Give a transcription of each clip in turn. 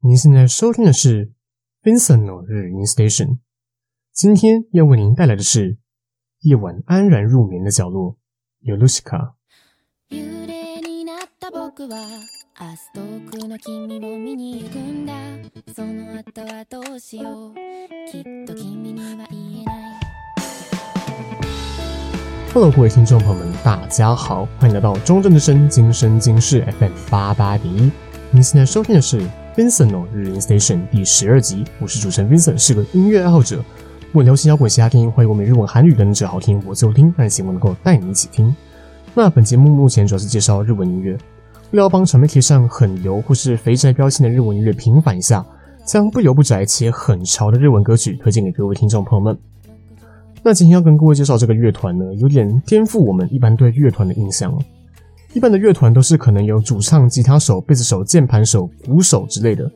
您现在收听的是 Vincent 的日语 Station。今天要为您带来的是夜晚安然入眠的角落，Yorushika。Hello，各位听众朋友们，大家好，欢迎来到中正之声今生今世 FM 八八点一。您现在收听的是。Vincent 哦，日音 Station 第十二集，我是主持人 Vincent，是个音乐爱好者。我流行摇滚、嘻哈听，欢迎我们日文、韩语等者好听，我就听，但希望能够带你一起听。那本节目目前主要是介绍日文音乐，为了帮传媒贴上很油或是肥宅标签的日文音乐平反一下，将不油不宅且很潮的日文歌曲推荐给各位听众朋友们。那今天要跟各位介绍这个乐团呢，有点颠覆我们一般对乐团的印象了。一般的乐团都是可能有主唱、吉他手、贝斯手、键盘手、鼓手之类的，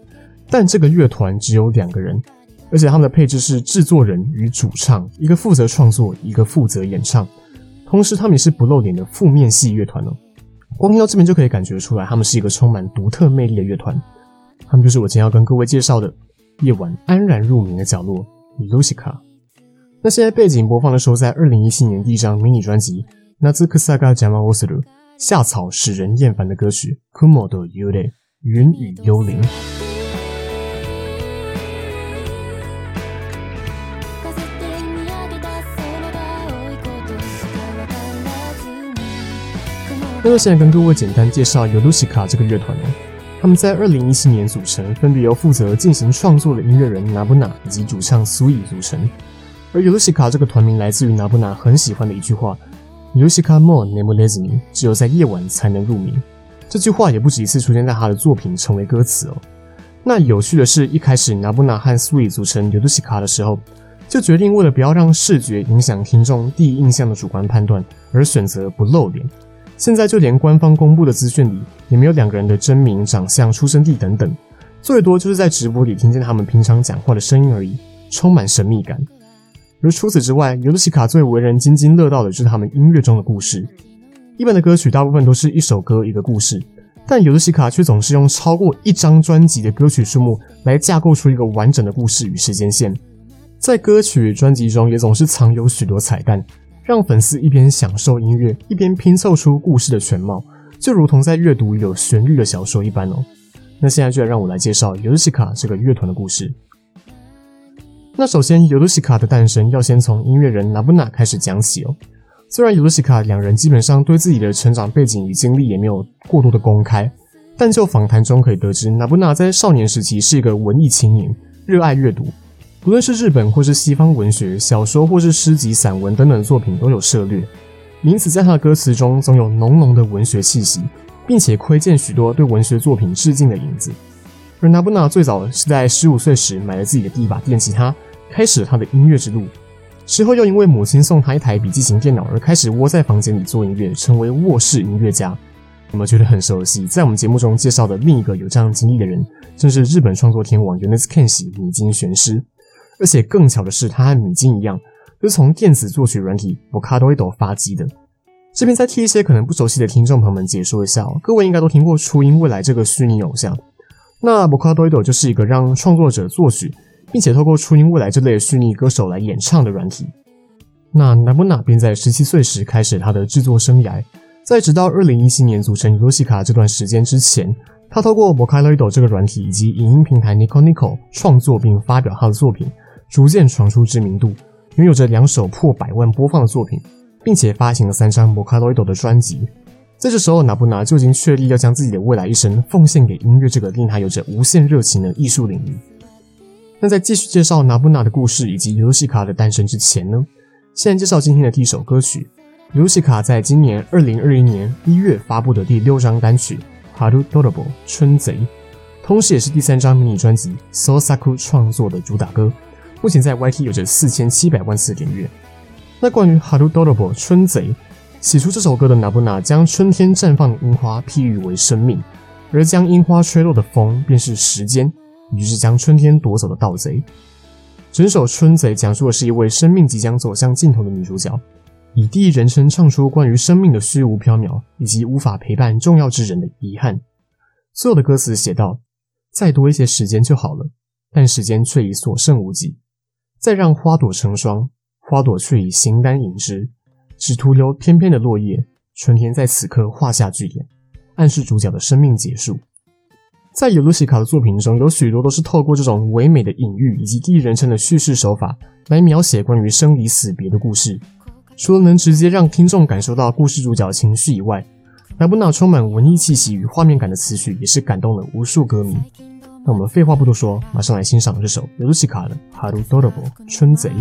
但这个乐团只有两个人，而且他们的配置是制作人与主唱，一个负责创作，一个负责演唱，同时他们也是不露脸的负面系乐团哦。光听到这边就可以感觉出来，他们是一个充满独特魅力的乐团。他们就是我今天要跟各位介绍的夜晚安然入眠的角落，Yorushika。那现在背景播放的时候，在二零一七年第一张迷你专辑《夏草が邪魔をする》。 夏草使人厌烦的歌曲《云と幽灵》云与幽灵。那么现在跟各位简单介绍 Yorushika 这个乐团哦，他们在二零一七年组成，分别由负责进行创作的音乐人 Nabuna 以及主唱 Sui 组成。而 Yorushika 这个团名来自于 Nabuna 很喜欢的一句话。Yorushika mo nemureze ni，只有在夜晚才能入眠。这句话也不止一次出现在他的作品，成为歌词哦。那有趣的是，一开始 Nabuna 和 Sui 组成 y o s h i k a 的时候，就决定为了不要让视觉影响听众第一印象的主观判断，而选择不露脸。现在就连官方公布的资讯里，也没有两个人的真名、长相、出生地等等，最多就是在直播里听见他们平常讲话的声音而已，充满神秘感。而除此之外，Yorushika 最为人津津乐道的就是他们音乐中的故事。一般的歌曲大部分都是一首歌一个故事，但 Yorushika 却总是用超过一张专辑的歌曲数目来架构出一个完整的故事与时间线。在歌曲专辑中也总是藏有许多彩蛋，让粉丝一边享受音乐，一边拼凑出故事的全貌，就如同在阅读有旋律的小说一般哦。那现在就来让我来介绍 Yorushika 这个乐团的故事。那首先，Yorushika 的诞生要先从音乐人 Nabuna 开始讲起哦。虽然 Yorushika 两人基本上对自己的成长背景与经历也没有过多的公开，但就访谈中可以得知，Nabuna 在少年时期是一个文艺青年，热爱阅读，不论是日本或是西方文学、小说或是诗集、散文等等作品都有涉猎，因此在他的歌词中总有浓浓的文学气息，并且窥见许多对文学作品致敬的影子。而 Nabuna 最早是在十五岁时买了自己的第一把电吉他，开始了他的音乐之路。之后又因为母亲送他一台笔记型电脑，而开始窝在房间里做音乐，成为卧室音乐家。有没有觉得很熟悉？在我们节目中介绍的另一个有这样经历的人，正是日本创作天王 Yonezu Kenshi 米津玄师。而且更巧的是，他和米津一样，都是从电子作曲软体 Vocaloid 发迹的。这边再替一些可能不熟悉的听众朋友们解说一下哦，各位应该都听过初音未来这个虚拟偶像。那 Vocaloid 就是一个让创作者作曲，并且透过初音未来这类虚拟歌手来演唱的软体。那 Nabuna 便在十七岁时开始他的制作生涯，在直到二零一七年组成 y o s i k a 这段时间之前，他透过 Vocaloid 这个软体以及影音平台 Nico Nico 创作并发表他的作品，逐渐闯出知名度，拥有着两首破百万播放的作品，并且发行了三张 Vocaloid 的专辑。在这时候，Nabuna 就已经确立要将自己的未来一生奉献给音乐这个令他有着无限热情的艺术领域。那在继续介绍 Nabuna 的故事以及尤西卡的诞生之前呢，先介绍今天的第一首歌曲尤西卡在今年二零二一年一月发布的第六张单曲《Haru Dorobo》春贼，同时也是第三张迷你专辑《Sosaku》创作的主打歌，目前在 YT 有着四千七百万次点阅。那关于《Haru Dorobo》春贼。写出这首歌的 Nabuna 将春天绽放的樱花譬喻为生命，而将樱花吹落的风便是时间，也就是将春天夺走的盗贼。整首《春贼》讲述的是一位生命即将走向尽头的女主角，以第一人称唱出关于生命的虚无缥缈，以及无法陪伴重要之人的遗憾。所有的歌词写道：再多一些时间就好了，但时间却已所剩无几。再让花朵成双，花朵却已形单影只，只徒留翩翩的落叶。春天在此刻画下句点，暗示主角的生命结束。在尤露西卡的作品中，有许多都是透过这种唯美的隐喻以及第一人称的叙事手法来描写关于生离死别的故事。除了能直接让听众感受到故事主角的情绪以外，莱布纳充满文艺气息与画面感的词曲也是感动了无数歌迷。那我们废话不多说，马上来欣赏这首尤露西卡的《春泥泥》春贼。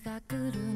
が来る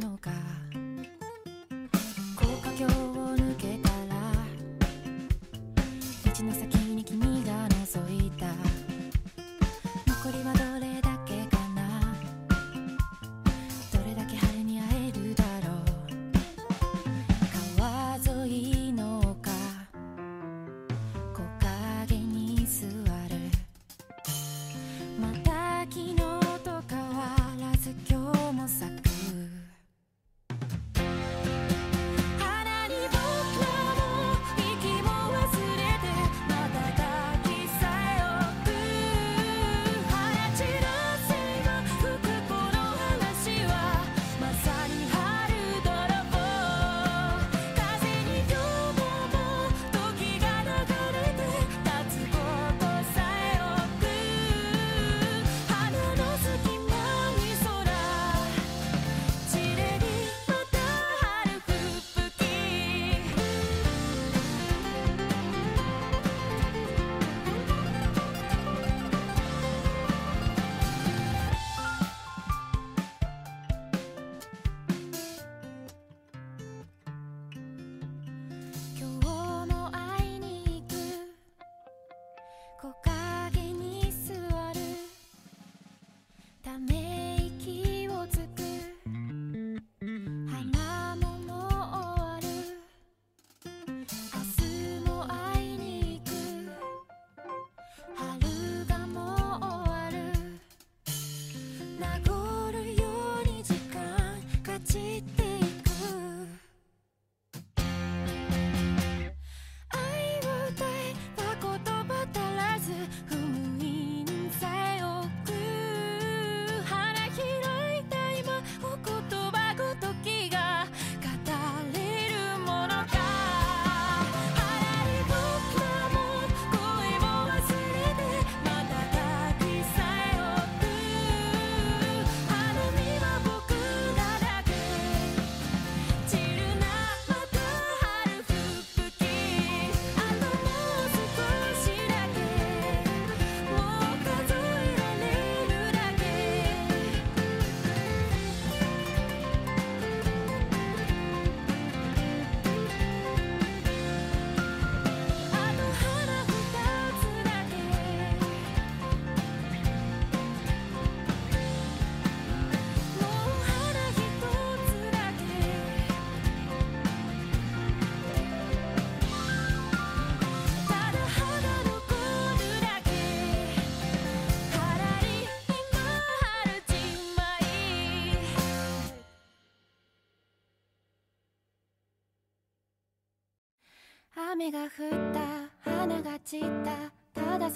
雨が降った花が散ったた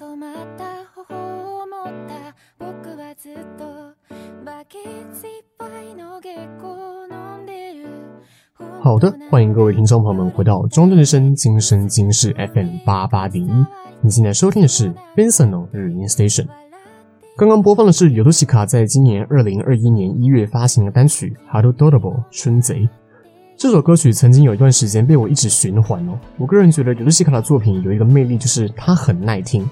好的，欢迎各位听众朋友们回到中正之声今生今世 FM 八八点一。你现在收听的是 Bensono 日音 Station。刚刚播放的是尤多西卡在今年二零二一年一月发行的单曲《Haru Dorobo 春贼》。 这首歌曲曾经有一段时间被我一直循环哦。我个人觉得尤多西卡的作品有一个魅力，就是它很耐听。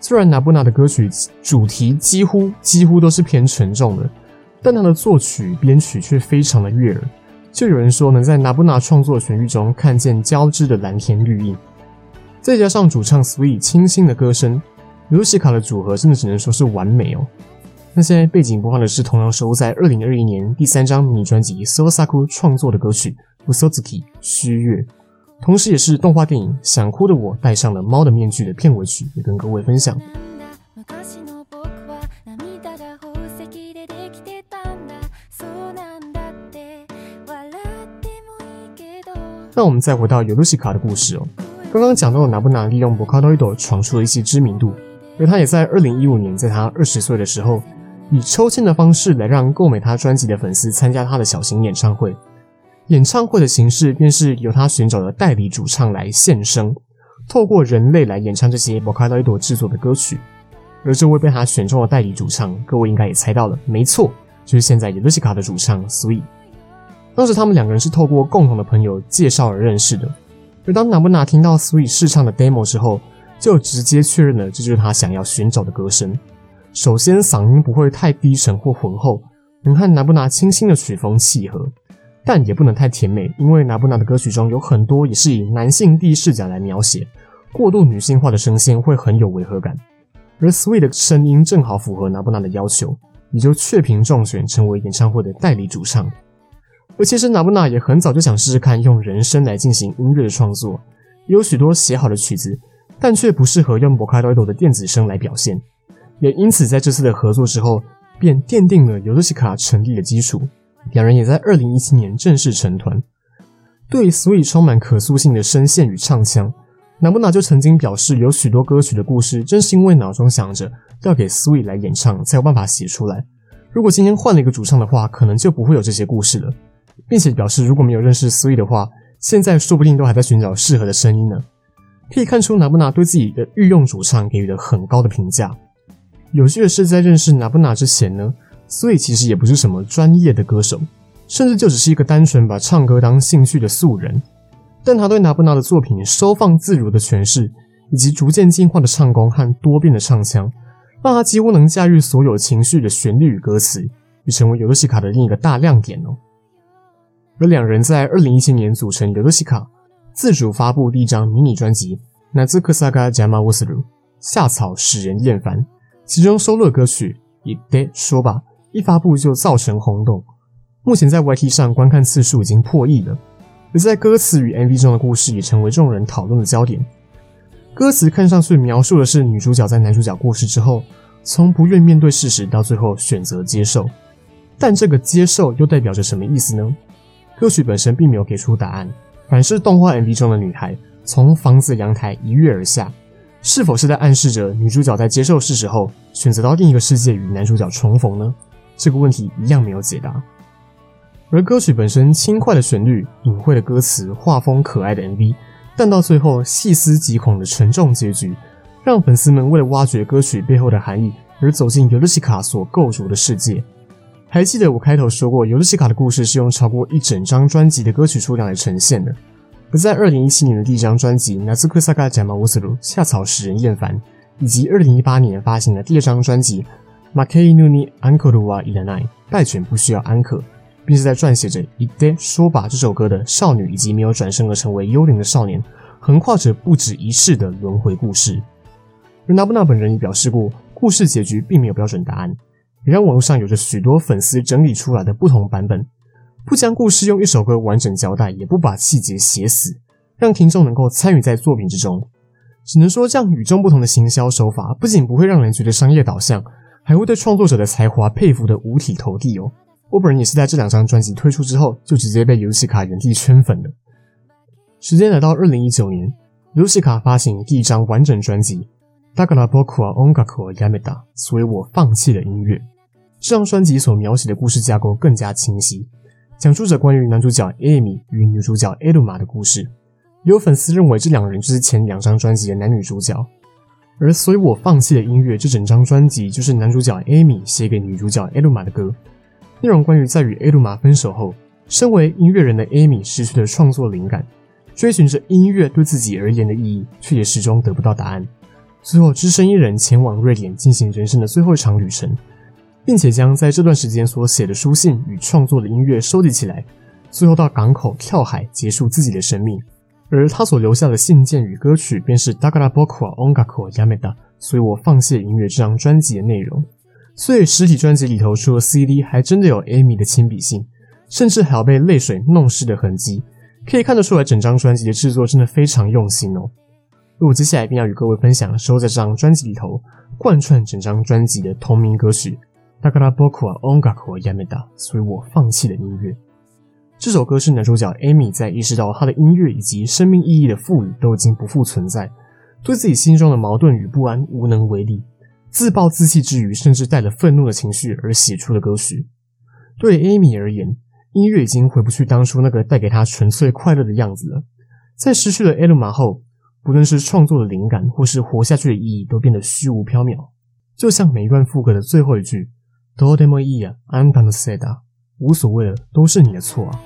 虽然拿布纳的歌曲主题几乎几乎都是偏沉重的，但他的作曲编曲却非常的悦耳。就有人说能在拿布纳创作旋律中看见交织的蓝天绿意，再加上主唱 Sweet 清新的歌声，尤多西卡的组合真的只能说是完美哦。那现在背景播放的是同样收录在二零二一年第三张迷你专辑《Sosaku》创作的歌曲《Usozuki 虚月》，同时也是动画电影《想哭的我戴上了猫的面具》的片尾曲，也跟各位分享。那我们再回到尤多西卡的故事哦。刚刚讲到的拿布拿利用 Vocaloid 闯出了一些知名度，而他也在二零一五年，在他二十岁的时候，以抽签的方式来让购买他专辑的粉丝参加他的小型演唱会。演唱会的形式便是由他寻找的代理主唱来献声，透过人类来演唱这些 Vocaloid 制作的歌曲。而这位被他选中的代理主唱，各位应该也猜到了，没错，就是现在尤多西卡的主唱 Sweet。当时他们两个人是透过共同的朋友介绍而认识的，而当拿布娜听到 Sweet 试唱的 demo 之后，就直接确认了这就是他想要寻找的歌声。首先，嗓音不会太低沉或浑厚，能和拿布纳清新的曲风契合，但也不能太甜美，因为拿布纳的歌曲中有很多也是以男性第一视角来描写，过度女性化的声线会很有违和感。而 Sweet 的声音正好符合拿布纳的要求，也就雀屏中选成为演唱会的代理主唱。而其实拿布纳也很早就想试试看用人声来进行音乐的创作，也有许多写好的曲子，但却不适合用 Vocaloid 的电子声来表现。也因此在这次的合作之后，便奠定了尤多西卡成立的基础。两人也在二零一七年正式成团。对于 Sweet 充满可塑性的声线与唱腔，拿布纳就曾经表示，有许多歌曲的故事正是因为脑中想着要给 Sweet 来演唱，才有办法写出来。如果今天换了一个主唱的话，可能就不会有这些故事了。并且表示，如果没有认识 Sweet 的话，现在说不定都还在寻找适合的声音呢。可以看出，拿布纳对自己的御用主唱给予了很高的评价。有趣的是，在认识拿布纳之前呢，Sweet 其实也不是什么专业的歌手，甚至就只是一个单纯把唱歌当兴趣的素人。但他对拿布纳的作品收放自如的诠释，以及逐渐进化的唱功和多变的唱腔，让他几乎能驾驭所有情绪的旋律与歌词，也成为尤多西卡的另一个大亮点哦。而两人在二零一七年组成尤多西卡，自主发布第一张迷你专辑《夏草が邪魔をする》，夏草使人厌烦。 其中收录的歌曲《言って说吧》一发布就造成轰动，目前在 YT 上观看次数已经破亿了。而在歌词与 MV 中的故事也成为众人讨论的焦点。歌词看上去描述的是女主角在男主角过世之后，从不愿面对事实到最后选择接受，但这个接受又代表着什么意思呢？歌曲本身并没有给出答案，反是动画 MV 中的女孩从房子阳台一跃而下，是否是在暗示着女主角在接受事实后选择到另一个世界与男主角重逢呢？这个问题一样没有解答。而歌曲本身轻快的旋律、隐晦的歌词、画风可爱的 MV，但到最后细思极恐的沉重结局，让粉丝们为了挖掘歌曲背后的含义而走进尤利西卡所构筑的世界。还记得我开头说过，尤利西卡的故事是用超过一整张专辑的歌曲数量来呈现的。而在二零一七年的第一张专辑《夏草が邪魔をする》夏草使人厌烦，以及二零一八年发行的第二张专辑《负け犬にアンコールはいらない》败犬不需要安可，并是在撰写着《言って说吧》这首歌的少女以及没有转生而成为幽灵的少年，横跨着不止一世的轮回故事。而拿布纳本人也表示过，故事结局并没有标准答案。也让网络上有着许多粉丝整理出来的不同版本， 不将故事用一首歌完整交代，也不把细节写死，让听众能够参与在作品之中。只能说，这样与众不同的行销手法，不仅不会让人觉得商业导向，还会对创作者的才华佩服得五体投地哦。我本人也是在这两张专辑推出之后，就直接被尤多西卡原地圈粉了。时间来到二零一九年，尤多西卡发行第一张完整专辑。 だから仆は音楽をやめた，所以我放弃了音乐。这张专辑所描写的故事架构更加清晰， 讲述着关于男主角 Amy 与女主角 Eruma 的故事。有粉丝认为这两人就是前两张专辑的男女主角，而所以我放弃了音乐。这整张专辑就是男主角 Amy 写给女主角 Eruma 的歌，内容关于在与 Eruma 分手后，身为音乐人的 Amy 失去了创作灵感，追寻着音乐对自己而言的意义，却也始终得不到答案。最后，只身一人前往瑞典进行人生的最后一场旅程，并且将在这段时间所写的书信与创作的音乐收集起来，最后到港口跳海结束自己的生命。而他所留下的信件与歌曲，便是《だから仆は音楽をやめた》，所以我放弃了音乐这张专辑的内容。所以实体专辑里头除了 CD，还真的有 Amy 的亲笔信，甚至还有被泪水弄湿的痕迹，可以看得出来整张专辑的制作真的非常用心哦。那我接下来便要与各位分享收在这张专辑里头，贯穿整张专辑的同名歌曲《 だから仆は音楽をやめた》，所以我放弃了音乐。这首歌是男主角 Amy 在意识到他的音乐以及生命意义的赋予都已经不复存在，对自己心中的矛盾与不安无能为力，自暴自弃之余，甚至带了愤怒的情绪而写出的歌曲。对 Amy 而言，音乐已经回不去当初那个带给他纯粹快乐的样子了，在失去了 Eruma 后。不论是创作的灵感，或是活下去的意义，都变得虚无缥缈。就像每一段副歌的最后一句， どうでもいいや、あんたのせいだ，无所谓了，都是你的错啊，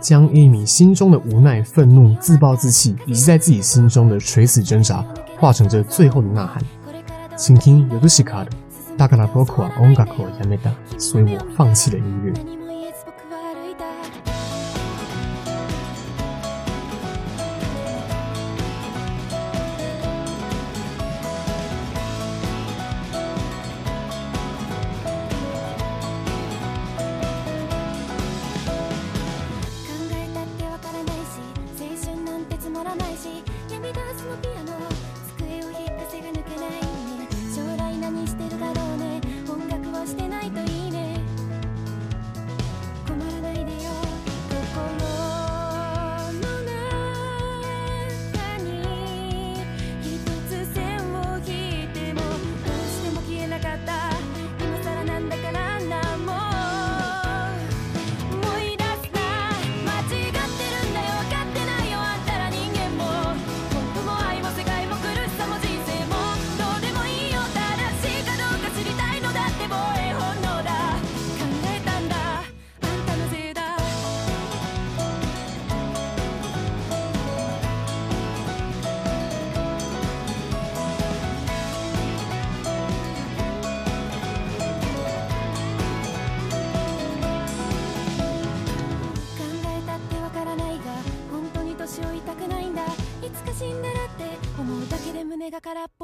将 Amy 心中的无奈、愤怒、自暴自弃，以及在自己心中的垂死挣扎，化成这最后的呐喊。请听ヨルシカ的，だから仆は音楽をやめた，所以我放弃了音乐。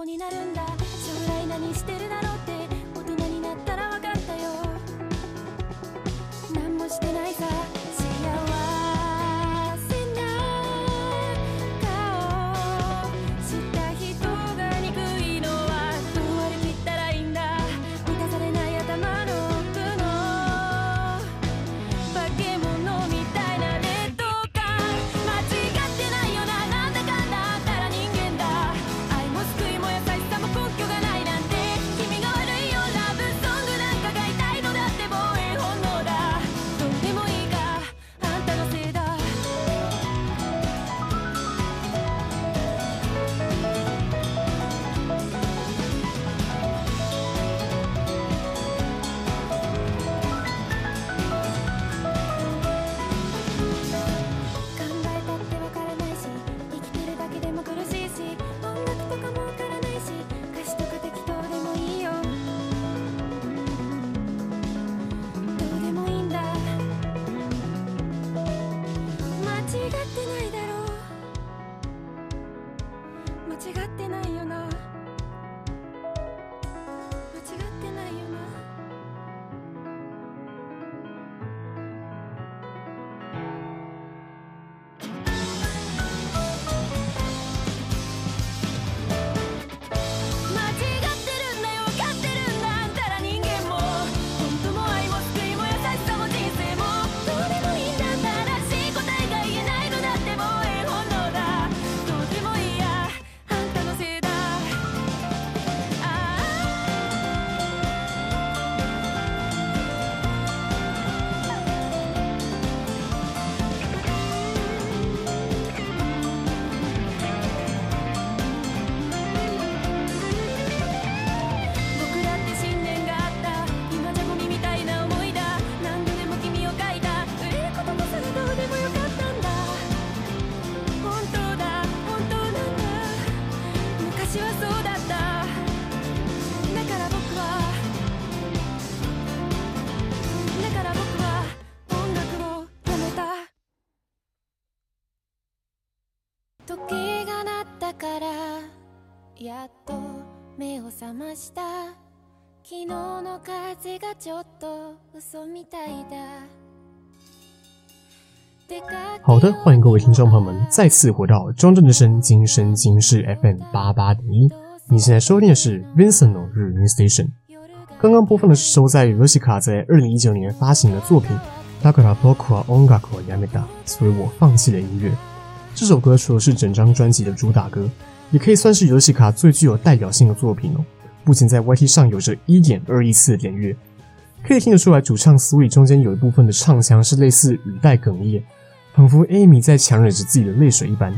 になるんだ 時が鳴ったからやっと目を覚ました昨日の风がちょっと嘘みたいだ好的，欢迎各位听众朋友们再次回到中正之声今生今世 FM 八八点一。你现在收听的是 Vincent 的日音 Station。刚刚播放的是收在 Yorushika 在二零一九年发行的作品《だから仆は音楽をやめた》，所以我放弃了音乐。这首歌除了是整张专辑的主打歌，也可以算是游戏卡最具有代表性的作品哦。不仅在 YT 上有着一点二亿次的点阅，可以听得出来，主唱 Sui 中间有一部分的唱腔是类似语带哽咽。仿佛 Amy 在强忍着自己的泪水一般。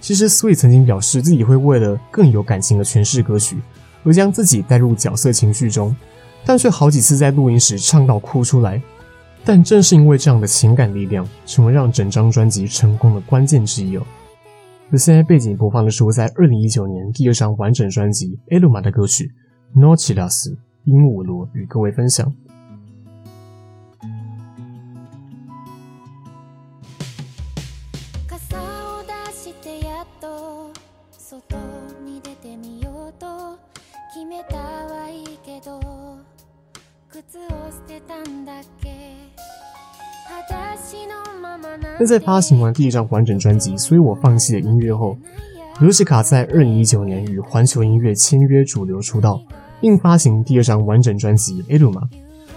其实，Sui 曾经表示自己会为了更有感情的诠释歌曲，而将自己带入角色情绪中，但却好几次在录音时唱到哭出来。但正是因为这样的情感力量，成为让整张专辑成功的关键之一哦。而现在背景播放的是我在二零一九年第二张完整专辑《Eluma》的歌曲《n o c h i l a s》鹦鹉螺，与各位分享。在发行完第一张完整专辑，所以我放弃了音乐后，Yorushika 在二零一九年与环球音乐签约主流出道，并发行第二张完整专辑《Eluma》，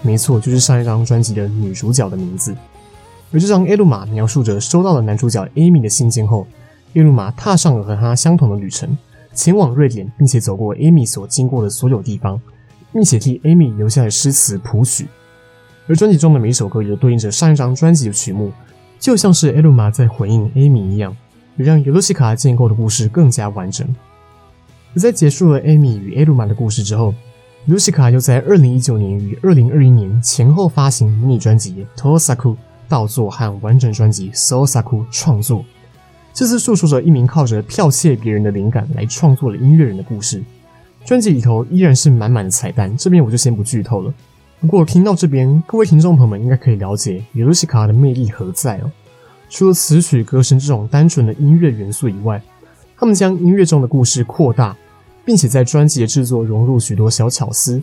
没错，就是上一张专辑的女主角的名字。而这张《Eluma》描述着收到了男主角 Amy 的信件后，Eluma 踏上了和他相同的旅程，前往瑞典，并且走过 Amy 所经过的所有地方，并且替 Amy 留下了诗词谱曲。而专辑中的每一首歌也都对应着上一张专辑的曲目。就像是艾露玛在回应 Amy 一样，让 Yorushika 建构的故事更加完整。在结束了 Amy 与艾露玛的故事之后，Yorushika 又在2019年与2021年前后发行迷你专辑《Tosaku》倒作和完整专辑《Sosaku》创作。这次诉说着一名靠着剽窃别人的灵感来创作的音乐人的故事。专辑里头依然是满满的彩蛋，这边我就先不剧透了。不过听到这边，各位听众朋友们应该可以了解 Yorushika 的魅力何在哦。除了词曲歌声这种单纯的音乐元素以外，他们将音乐中的故事扩大，并且在专辑的制作融入许多小巧思。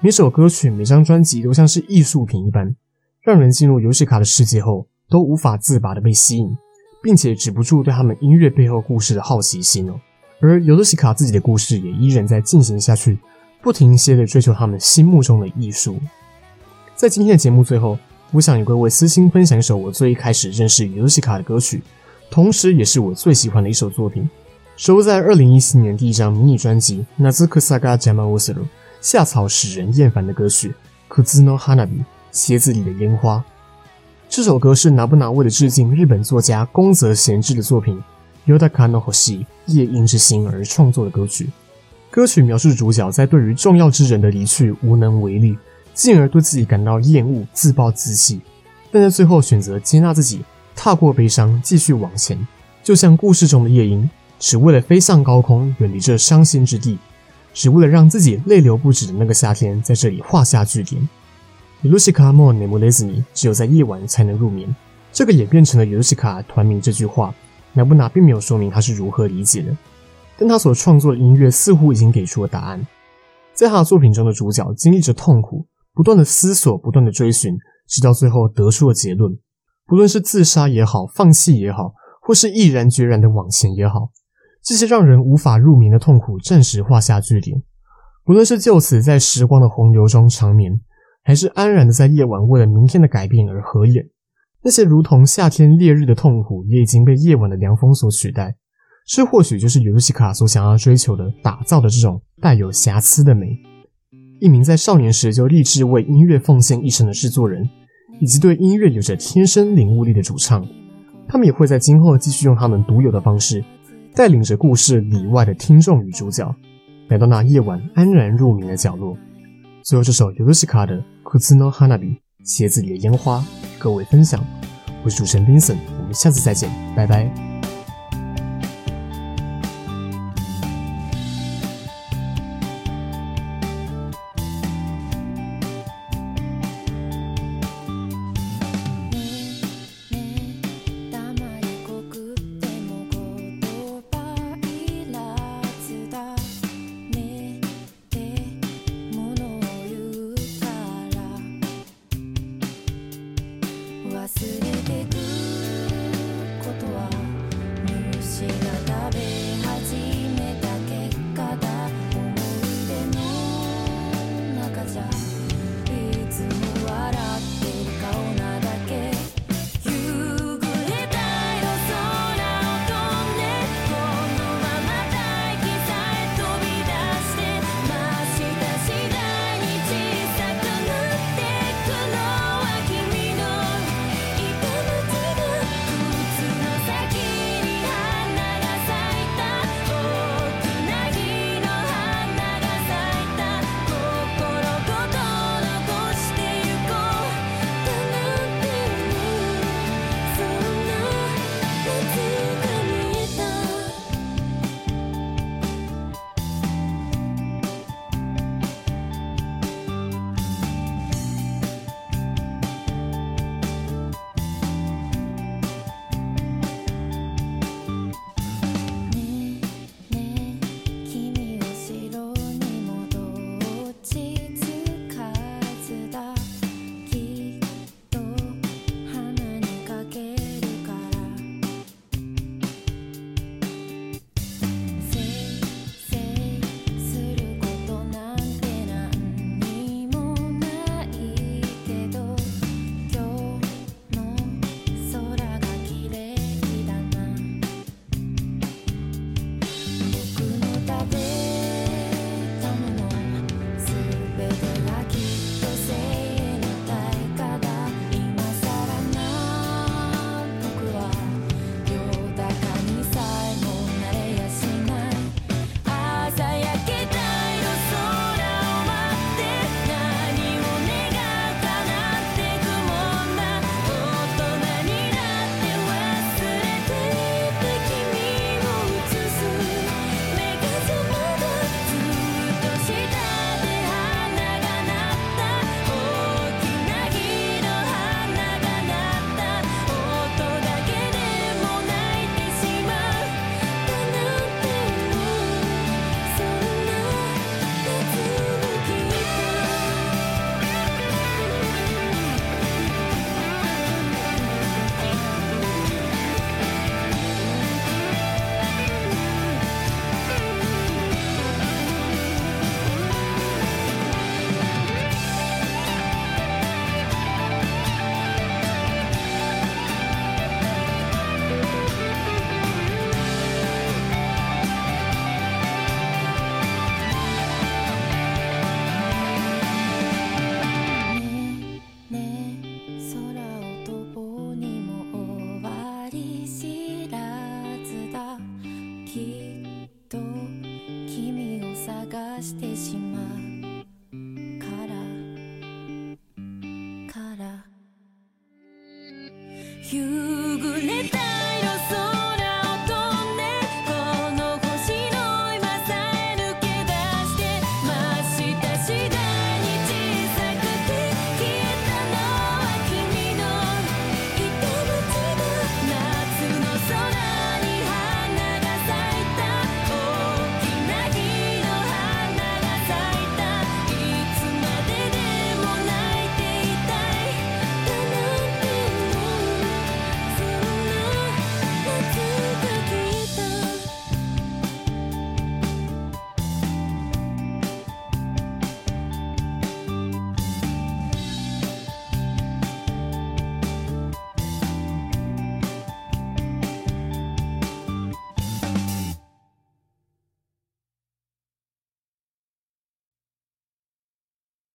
每首歌曲、每张专辑都像是艺术品一般，让人进入 Yorushika 的世界后都无法自拔的被吸引，并且止不住对他们音乐背后故事的好奇心哦。而尤莉西卡自己的故事也依然在进行下去。不停歇地追求他们心目中的艺术。在今天的节目最后，我想与各位私心分享一首我最一开始认识 Yorushika 的歌曲，同时也是我最喜欢的一首作品，收录在二零一四年第一张迷你专辑《夏草が邪魔をする》夏草使人厌烦的歌曲《靴の花火》鞋子里的烟花。这首歌是ナブナ为了致敬日本作家宫泽贤治的作品《Yotaka no Hoshi 夜莺之星》而创作的歌曲。 歌曲描述主角在对于重要之人的离去无能为力，进而对自己感到厌恶、自暴自弃，但在最后选择接纳自己，踏过悲伤，继续往前。就像故事中的夜莺，只为了飞向高空，远离这伤心之地，只为了让自己泪流不止的那个夏天在这里画下句点。Yorushika mo nemuれずに，只有在夜晚才能入眠。这个也变成了 Yorushika 团名这句话。ナブナ并没有说明他是如何理解的。 但他所创作的音乐似乎已经给出了答案。在他的作品中的主角经历着痛苦，不断的思索，不断的追寻，直到最后得出了结论。不论是自杀也好，放弃也好，或是毅然决然的往前也好，这些让人无法入眠的痛苦暂时画下句点。不论是就此在时光的洪流中长眠，还是安然的在夜晚为了明天的改变而合眼，那些如同夏天烈日的痛苦，也已经被夜晚的凉风所取代。这或许就是 Yorushika 所想要追求的、打造的这种带有瑕疵的美。一名在少年时就立志为音乐奉献一生的制作人，以及对音乐有着天生领悟力的主唱，他们也会在今后继续用他们独有的方式，带领着故事里外的听众与主角，来到那夜晚安然入眠的角落。最后，这首 Yorushika 的《靴の花火》鞋子里的烟花，与各位分享。我是主持人 Vincent，我们下次再见，拜拜。you.